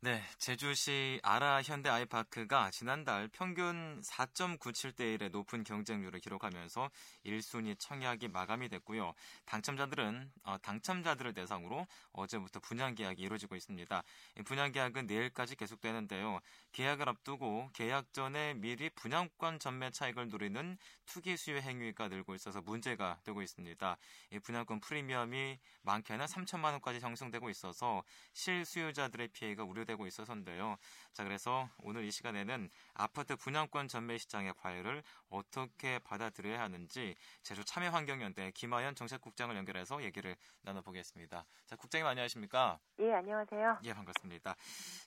네, 제주시 아라 현대 아이파크가 지난달 평균 4.97대 1의 높은 경쟁률을 기록하면서 1순위 청약이 마감이 됐고요. 당첨자들은 어, 당첨자들을 대상으로 어제부터 분양 계약이 이루어지고 있습니다. 분양 계약은 내일까지 계속되는데요. 계약을 앞두고 계약 전에 미리 분양권 전매 차익을 누리는 투기 수요 행위가 늘고 있어서 문제가 되고 있습니다. 분양권 프리미엄이 많게는 3천만 원까지 형성되고 있어서 실수요자들의 피해가 우려 되고 있어서인데요. 자, 그래서 오늘 이 시간에는 아파트 분양권 전매 시장의 과열을 어떻게 받아들여야 하는지 제주 참여환경연대 김하연 정책국장을 연결해서 얘기를 나눠보겠습니다. 자, 국장님 안녕하십니까? 예, 안녕하세요. 예, 반갑습니다.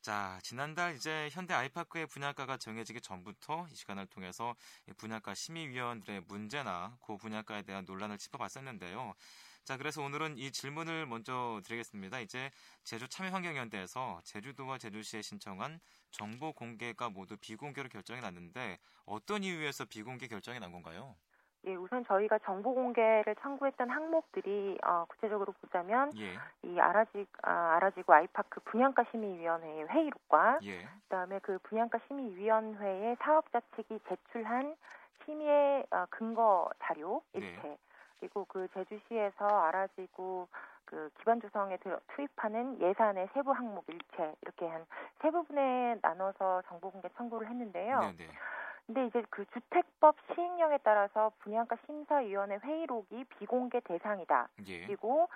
자, 지난달 이제 현대 아이파크의 분양가가 정해지기 전부터 이 시간을 통해서 분양가 심의위원들의 문제나 그 분양가에 대한 논란을 짚어봤었는데요. 자, 그래서 오늘은 이 질문을 먼저 드리겠습니다. 이제 제주 참여환경연대에서 제주도와 제주시에 신청한 정보 공개가 모두 비공개로 결정이 났는데 어떤 이유에서 비공개 결정이 난 건가요? 예, 우선 저희가 정보 공개를 청구했던 항목들이 어, 구체적으로 보자면 예. 이 아라지 아, 아라지구 아이파크 분양가 심의위원회의 회의록과 예. 그다음에 그 분양가 심의위원회의 사업자 측이 제출한 심의의 어, 근거 자료 네. 일체 네. 그리고 그 제주시에서 알아지고 그 기반 조성에 투입하는 예산의 세부 항목 일체 이렇게 한 세 부분에 나눠서 정보 공개 청구를 했는데요. 네네. 근데 이제 그 주택법 시행령에 따라서 분양가 심사위원회 회의록이 비공개 대상이다. 예. 그리고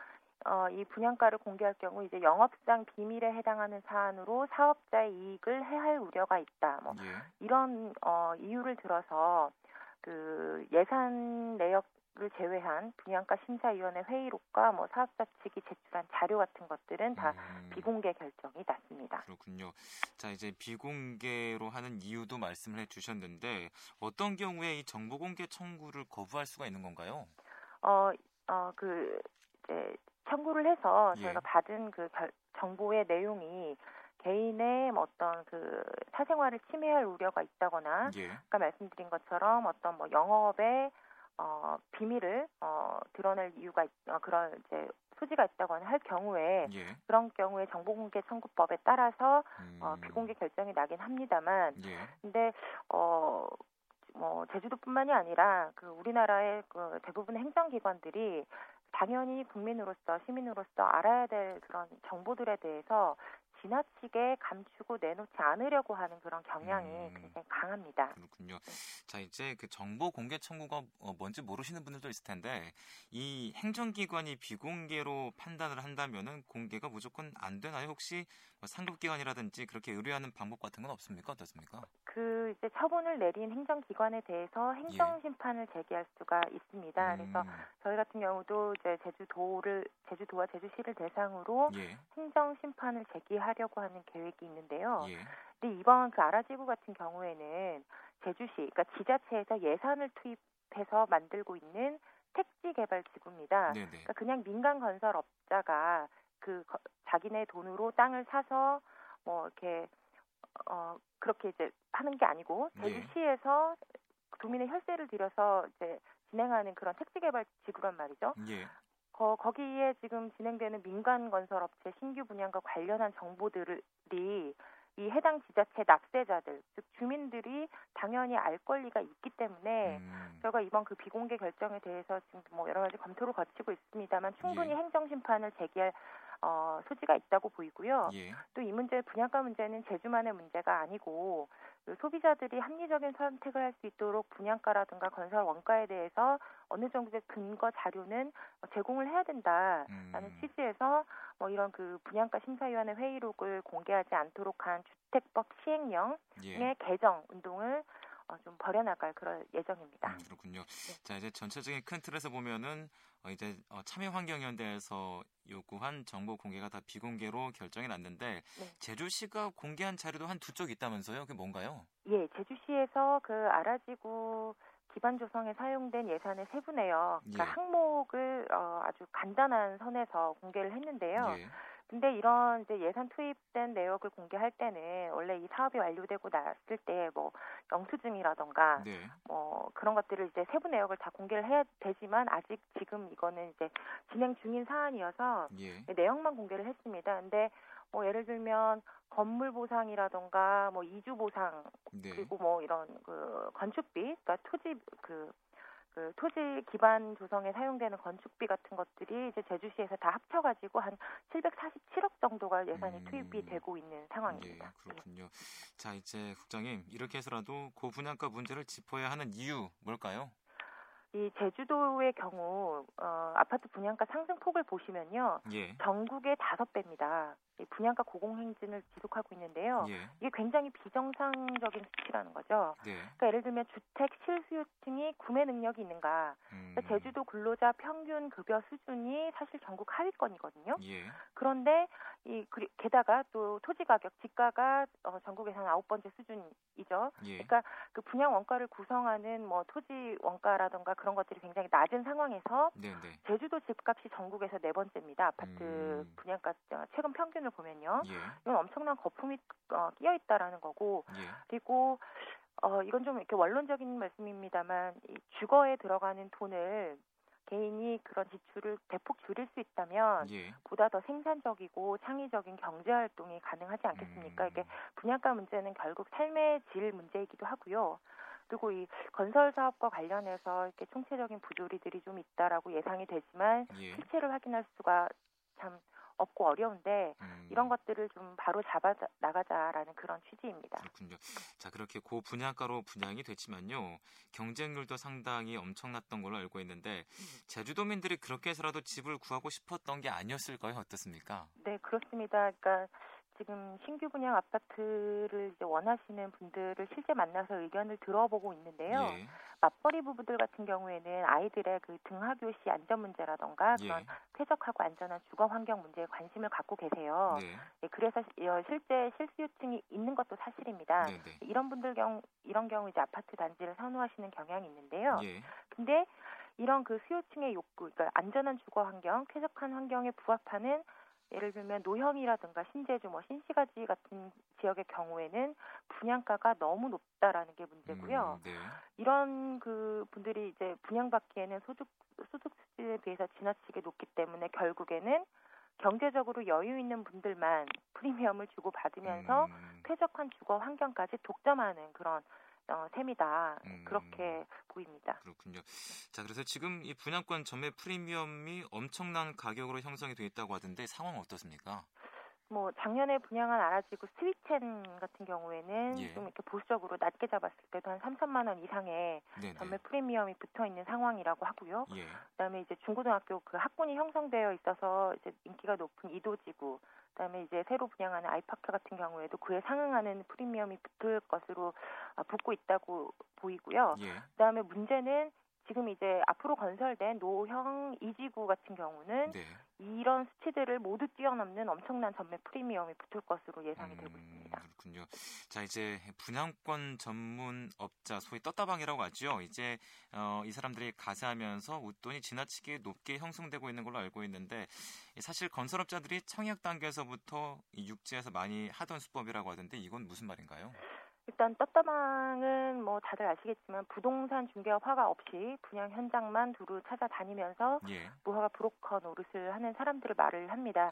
어, 이 분양가를 공개할 경우 이제 영업상 비밀에 해당하는 사안으로 사업자의 이익을 해할 우려가 있다. 뭐 예. 이런 어, 이유를 들어서 그 예산 내역 를 제외한 분양가 심사위원회 회의록과 뭐 사업자 측이 제출한 자료 같은 것들은 다 음. 비공개 결정이 났습니다. 그렇군요. 자 이제 비공개로 하는 이유도 말씀을 해주셨는데 어떤 경우에 이 정보 공개 청구를 거부할 수가 있는 건가요? 어, 어, 그 이제 청구를 해서 예. 저희가 받은 그 결, 정보의 내용이 개인의 뭐 어떤 그 사생활을 침해할 우려가 있다거나, 예. 아까 말씀드린 것처럼 어떤 뭐 영업에 어, 비밀을 어, 드러낼 이유가 있, 어, 그런 이제 소지가 있다거나 할 경우에 예. 그런 경우에 정보공개 청구법에 따라서 어, 음. 어, 비공개 결정이 나긴 합니다만 예. 근데 어. 뭐 제주도뿐만이 아니라 그 우리나라의 그 대부분의 행정기관들이 당연히 국민으로서 시민으로서 알아야 될 그런 정보들에 대해서 지나치게 감추고 내놓지 않으려고 하는 그런 경향이 음, 굉장히 강합니다. 그렇군요. 자 이제 그 정보 공개 청구가 어, 뭔지 모르시는 분들도 있을 텐데 이 행정기관이 비공개로 판단을 한다면은 공개가 무조건 안 되나요? 혹시 뭐 상급기관이라든지 그렇게 의뢰하는 방법 같은 건 없습니까? 어떻습니까? 그 이제 처분을 내린 행정기관에 대해서 행정심판을 예. 제기할 수가 있습니다. 음. 그래서 저희 같은 경우도 이제 제주도를 제주도와 제주시를 대상으로 예. 행정심판을 제기할 하려고 하는 계획이 있는데요. 예. 근데 이번 그 아라지구 같은 경우에는 제주시, 그러니까 지자체에서 예산을 투입해서 만들고 있는 택지 개발 지구입니다. 네네. 그러니까 그냥 민간 건설 업자가 그 거, 자기네 돈으로 땅을 사서 뭐 이렇게 어 그렇게 이제 하는 게 아니고 네. 제주시에서 네. 도민의 혈세를 들여서 이제 진행하는 그런 택지 개발 지구란 말이죠. 예. 거, 거기에 지금 진행되는 민간 건설 업체 신규 분양과 관련한 정보들이 이 해당 지자체 납세자들, 즉 주민들이 당연히 알 권리가 있기 때문에 음. 저희가 이번 그 비공개 결정에 대해서 지금 뭐 여러 가지 검토를 거치고 있습니다만 충분히 예. 행정 심판을 제기할 어, 소지가 있다고 보이고요. 예. 또이 문제 분양가 문제는 제주만의 문제가 아니고 그 소비자들이 합리적인 선택을 할 수 있도록 분양가라든가 건설 원가에 대해서 어느 정도의 근거 자료는 제공을 해야 된다라는 음. 취지에서 뭐 이런 그 분양가 심사위원회 회의록을 공개하지 않도록 한 주택법 시행령의 예. 개정 운동을 어, 좀 벌여나갈 그럴 예정입니다. 음, 그렇군요. 네. 자 이제 전체적인 큰 틀에서 보면은 어, 이제 어, 참여환경연대에서 요구한 정보 공개가 다 비공개로 결정이 났는데 네. 제주시가 공개한 자료도 한 두 쪽 있다면서요? 그게 뭔가요? 예, 제주시에서 그 아라지구 기반 조성에 사용된 예산의 세부 내역, 그러니까 예. 항목을 어, 아주 간단한 선에서 공개를 했는데요. 예. 근데 이런 이제 예산 투입된 내역을 공개할 때는 원래 이 사업이 완료되고 났을 때 뭐 영수증이라던가 네. 뭐 그런 것들을 이제 세부 내역을 다 공개를 해야 되지만 아직 지금 이거는 이제 진행 중인 사안이어서 예. 내용만 공개를 했습니다. 근데 뭐 예를 들면 건물 보상이라던가 뭐 이주 보상 네. 그리고 뭐 이런 그 건축비 그러니까 토지 그 그 토지 기반 조성에 사용되는 건축비 같은 것들이 이제 제주시에서 다 합쳐가지고 한 747억 정도가 예산이 음, 투입이 되고 있는 상황입니다. 예, 그렇군요. 자 이제 국장님 이렇게 해서라도 고분양가 문제를 짚어야 하는 이유 뭘까요? 이 제주도의 경우 어, 아파트 분양가 상승폭을 보시면요, 예. 전국의 다섯 배입니다. 분양가 고공행진을 지속하고 있는데요. 예. 이게 굉장히 비정상적인 수치라는 거죠. 네. 그러니까 예를 들면 주택 실수요층이 구매 능력이 있는가. 그러니까 음. 그러니까 제주도 근로자 평균 급여 수준이 사실 전국 하위권이거든요. 예. 그런데 이 게다가 또 토지 가격 지가가 어, 전국에서는 아홉 번째 수준이죠. 예. 그러니까 그 분양 원가를 구성하는 뭐 토지 원가라던가 그런 것들이 굉장히 낮은 상황에서 네네. 네. 제주도 집값이 전국에서 네 번째입니다. 아파트 음. 분양가 어, 최근 평균 을 보면요. 예. 이건 엄청난 거품이 어, 끼어 있다라는 거고 예. 그리고 어 이건 좀 이렇게 원론적인 말씀입니다만 이 주거에 들어가는 돈을 개인이 그런 지출을 대폭 줄일 수 있다면 예. 보다 더 생산적이고 창의적인 경제 활동이 가능하지 않겠습니까? 음. 이게 분양가 문제는 결국 삶의 질 문제이기도 하고요. 그리고 이 건설 사업과 관련해서 이렇게 총체적인 부조리들이 좀 있다라고 예상이 되지만 예. 실체를 확인할 수가 참 없고 어려운데 음. 이런 것들을 좀 바로 잡아 나가자라는 그런 취지입니다. 그렇군요. 자 그렇게 고 분양가로 분양이 됐지만요 경쟁률도 상당히 엄청났던 걸로 알고 있는데 제주도민들이 그렇게 해서라도 집을 구하고 싶었던 게 아니었을까요? 어떻습니까? 네 그렇습니다. 그러니까 지금 신규 분양 아파트를 이제 원하시는 분들을 실제 만나서 의견을 들어보고 있는데요. 예. 맞벌이 부부들 같은 경우에는 아이들의 그 등하교 시 안전 문제라던가 그런 예. 쾌적하고 안전한 주거 환경 문제에 관심을 갖고 계세요. 네. 예, 그래서 어, 실제 실수요층이 있는 것도 사실입니다. 네, 네. 이런 분들 경 이런 경우 이제 아파트 단지를 선호하시는 경향이 있는데요. 예. 근데 이런 그 수요층의 욕구, 그러니까 안전한 주거 환경, 쾌적한 환경에 부합하는 예를 들면 노형이라든가 신제주, 뭐 신시가지 같은 지역의 경우에는 분양가가 너무 높다라는 게 문제고요. 음, 네. 이런 그 분들이 이제 분양받기에는 소득 소득 수준에 비해서 지나치게 높기 때문에 결국에는 경제적으로 여유 있는 분들만 프리미엄을 주고 받으면서 음. 쾌적한 주거 환경까지 독점하는 그런 어, 셈이다. 음, 그렇게 보입니다. 그렇군요. 자, 그래서 지금 이 분양권 전매 프리미엄이 엄청난 가격으로 형성이 되어 있다고 하던데 상황은 어떻습니까? 뭐 작년에 분양한 아라지구 스위첸 같은 경우에는 예. 좀 이렇게 보수적으로 낮게 잡았을 때도 한 3천만 원 이상의 네네. 전매 프리미엄이 붙어 있는 상황이라고 하고요. 예. 그다음에 이제 중고등학교 그 학군이 형성되어 있어서 이제 인기가 높은 이도지구 그다음에 이제 새로 분양하는 아이파크 같은 경우에도 그에 상응하는 프리미엄이 붙을 것으로 아, 붙고 있다고 보이고요. 예. 그다음에 문제는 지금 이제 앞으로 건설된 노형 이지구 같은 경우는 네. 이런 수치들을 모두 뛰어넘는 엄청난 전매 프리미엄이 붙을 것으로 예상이 음, 되고 있습니다. 그렇군요. 자 이제 분양권 전문 업자 소위 떴다방이라고 하죠. 이제 어, 이 사람들이 가세하면서 웃돈이 지나치게 높게 형성되고 있는 걸로 알고 있는데 사실 건설업자들이 청약 단계에서부터 육지에서 많이 하던 수법이라고 하던데 이건 무슨 말인가요? 일단 떴다방은 뭐 다들 아시겠지만 부동산 중개업 허가 없이 분양 현장만 두루 찾아다니면서 예. 무허가 브로커 노릇을 하는 사람들을 말을 합니다.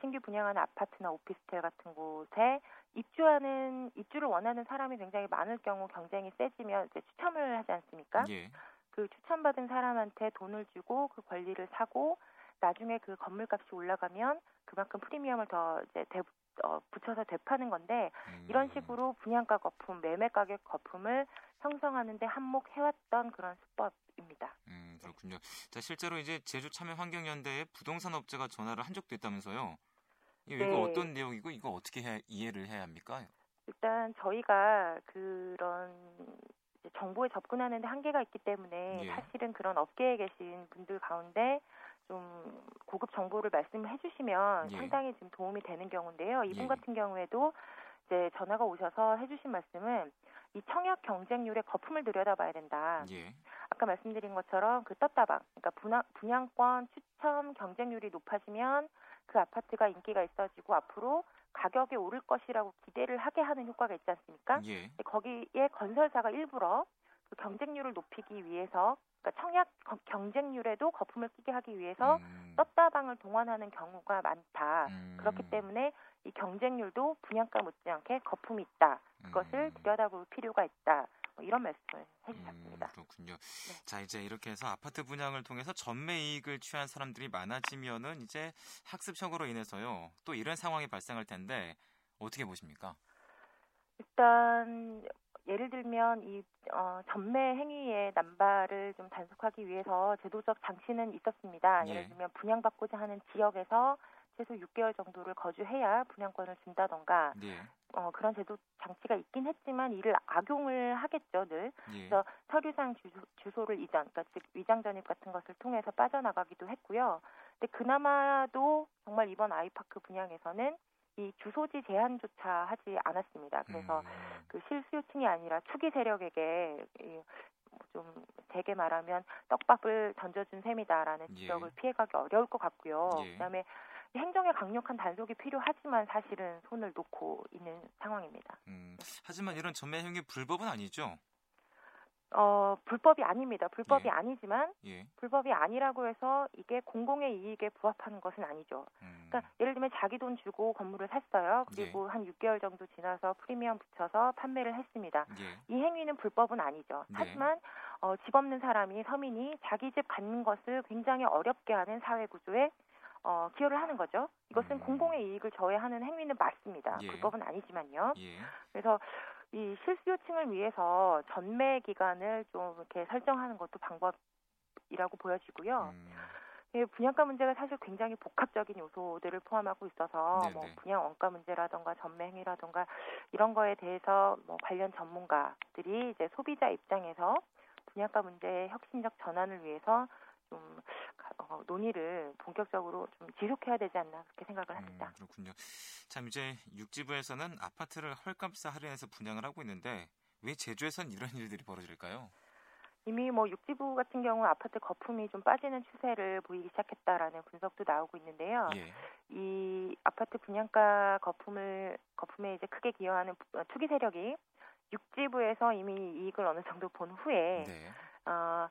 신규 분양하는 아파트나 오피스텔 같은 곳에 입주하는 입주를 원하는 사람이 굉장히 많을 경우 경쟁이 세지면 이제 추첨을 하지 않습니까? 예. 그 추천받은 사람한테 돈을 주고 그 권리를 사고 나중에 그 건물값이 올라가면 그만큼 프리미엄을 더 이제 대, 어, 붙여서 되파는 건데 음. 이런 식으로 분양가 거품, 매매 가격 거품을 형성하는데 한몫해왔던 그런 수법입니다. 음, 그렇군요. 자, 실제로 이제 제주 참여 환경연대에 부동산 업체가 전화를 한 적도 있다면서요? 이거 네. 어떤 내용이고 이거 어떻게 해, 이해를 해야 합니까? 일단 저희가 그런 정보에 접근하는데 한계가 있기 때문에 예. 사실은 그런 업계에 계신 분들 가운데 좀 고급 정보를 말씀해 주시면 예. 상당히 좀 도움이 되는 경우인데요. 이분 예. 같은 경우에도 이제 전화가 오셔서 해주신 말씀은 이 청약 경쟁률의 거품을 들여다봐야 된다. 예. 아까 말씀드린 것처럼 그 떴다방, 그러니까 분양, 분양권 추첨 경쟁률이 높아지면 그 아파트가 인기가 있어지고 앞으로 가격이 오를 것이라고 기대를 하게 하는 효과가 있지 않습니까? 예. 거기에 건설사가 일부러 그 경쟁률을 높이기 위해서 그러니까 청약 경쟁률에도 거품을 끼게 하기 위해서 음. 떴다방을 동원하는 경우가 많다. 음. 그렇기 때문에 이 경쟁률도 분양가 못지않게 거품이 있다. 그것을 음. 들여다볼 필요가 있다. 뭐 이런 말씀을 해주셨습니다. 음, 그렇군요. 네. 자 이제 이렇게 해서 아파트 분양을 통해서 전매 이익을 취한 사람들이 많아지면은 이제 학습적으로 인해서요 또 이런 상황이 발생할 텐데 어떻게 보십니까? 일단 예를 들면 이 어, 전매 행위의 남발을 좀 단속하기 위해서 제도적 장치는 있었습니다. 예. 를 들면 분양받고자 하는 지역에서 최소 6개월 정도를 거주해야 분양권을 준다던가 예. 어, 그런 제도 장치가 있긴 했지만 이를 악용을 하겠죠 늘. 예. 그래서 서류상 주소, 를 이전, 그러니까 즉 위장 전입 같은 것을 통해서 빠져나가기도 했고요. 근데 그나마도 정말 이번 아이파크 분양에서는 이 주소지 제한조차 하지 않았습니다. 그래서 음. 그 실수요층이 아니라 투기 세력에게 좀 대게 말하면 떡밥을 던져준 셈이다라는 예. 지적을 예. 피해가기 어려울 것 같고요. 예. 그다음에 행정의 강력한 단속이 필요하지만 사실은 손을 놓고 있는 상황입니다. 음, 하지만 이런 전매 행위 불법은 아니죠? 어, 불법이 아닙니다. 불법이 예. 아니지만 예. 불법이 아니라고 해서 이게 공공의 이익에 부합하는 것은 아니죠. 음. 그러니까 예를 들면 자기 돈 주고 건물을 샀어요. 그리고 예. 한 6개월 정도 지나서 프리미엄 붙여서 판매를 했습니다. 예. 이 행위는 불법은 아니죠. 네. 하지만 어, 집 없는 사람이 서민이 자기 집 갖는 것을 굉장히 어렵게 하는 사회 구조에 어, 기여를 하는 거죠. 이것은 음. 공공의 이익을 저해하는 행위는 맞습니다. 예. 불법은 아니지만요. 예. 그래서 이 실수요층을 위해서 전매 기간을 좀 이렇게 설정하는 것도 방법이라고 보여지고요. 음. 예, 분양가 문제가 사실 굉장히 복합적인 요소들을 포함하고 있어서 네네. 뭐 분양 원가 문제라던가 전매 행위라던가 이런 거에 대해서 뭐 관련 전문가들이 이제 소비자 입장에서 분양가 문제의 혁신적 전환을 위해서 좀 어, 논의를 본격적으로 좀 지속해야 되지 않나 그렇게 생각을 합니다. 음, 그렇군요. 참 이제 육지부에서는 아파트를 헐값에 할인해서 분양을 하고 있는데 왜 제주에선 이런 일들이 벌어질까요? 이미 뭐 육지부 같은 경우 아파트 거품이 좀 빠지는 추세를 보이기 시작했다라는 분석도 나오고 있는데요. 예. 이 아파트 분양가 거품을 거품에 이제 크게 기여하는 투기 세력이 육지부에서 이미 이익을 어느 정도 본 후에 네. 어,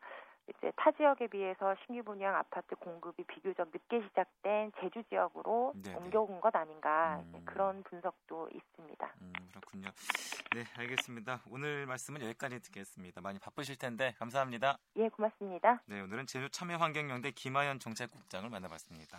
이제 타 지역에 비해서 신규 분양 아파트 공급이 비교적 늦게 시작된 제주 지역으로 네네. 옮겨온 것 아닌가 음. 그런 분석도 있습니다. 음, 그렇군요. 네, 알겠습니다. 오늘 말씀은 여기까지 듣겠습니다. 많이 바쁘실 텐데 감사합니다. 예, 고맙습니다. 네, 오늘은 제주 참여환경연대 김하연 정책국장을 만나봤습니다.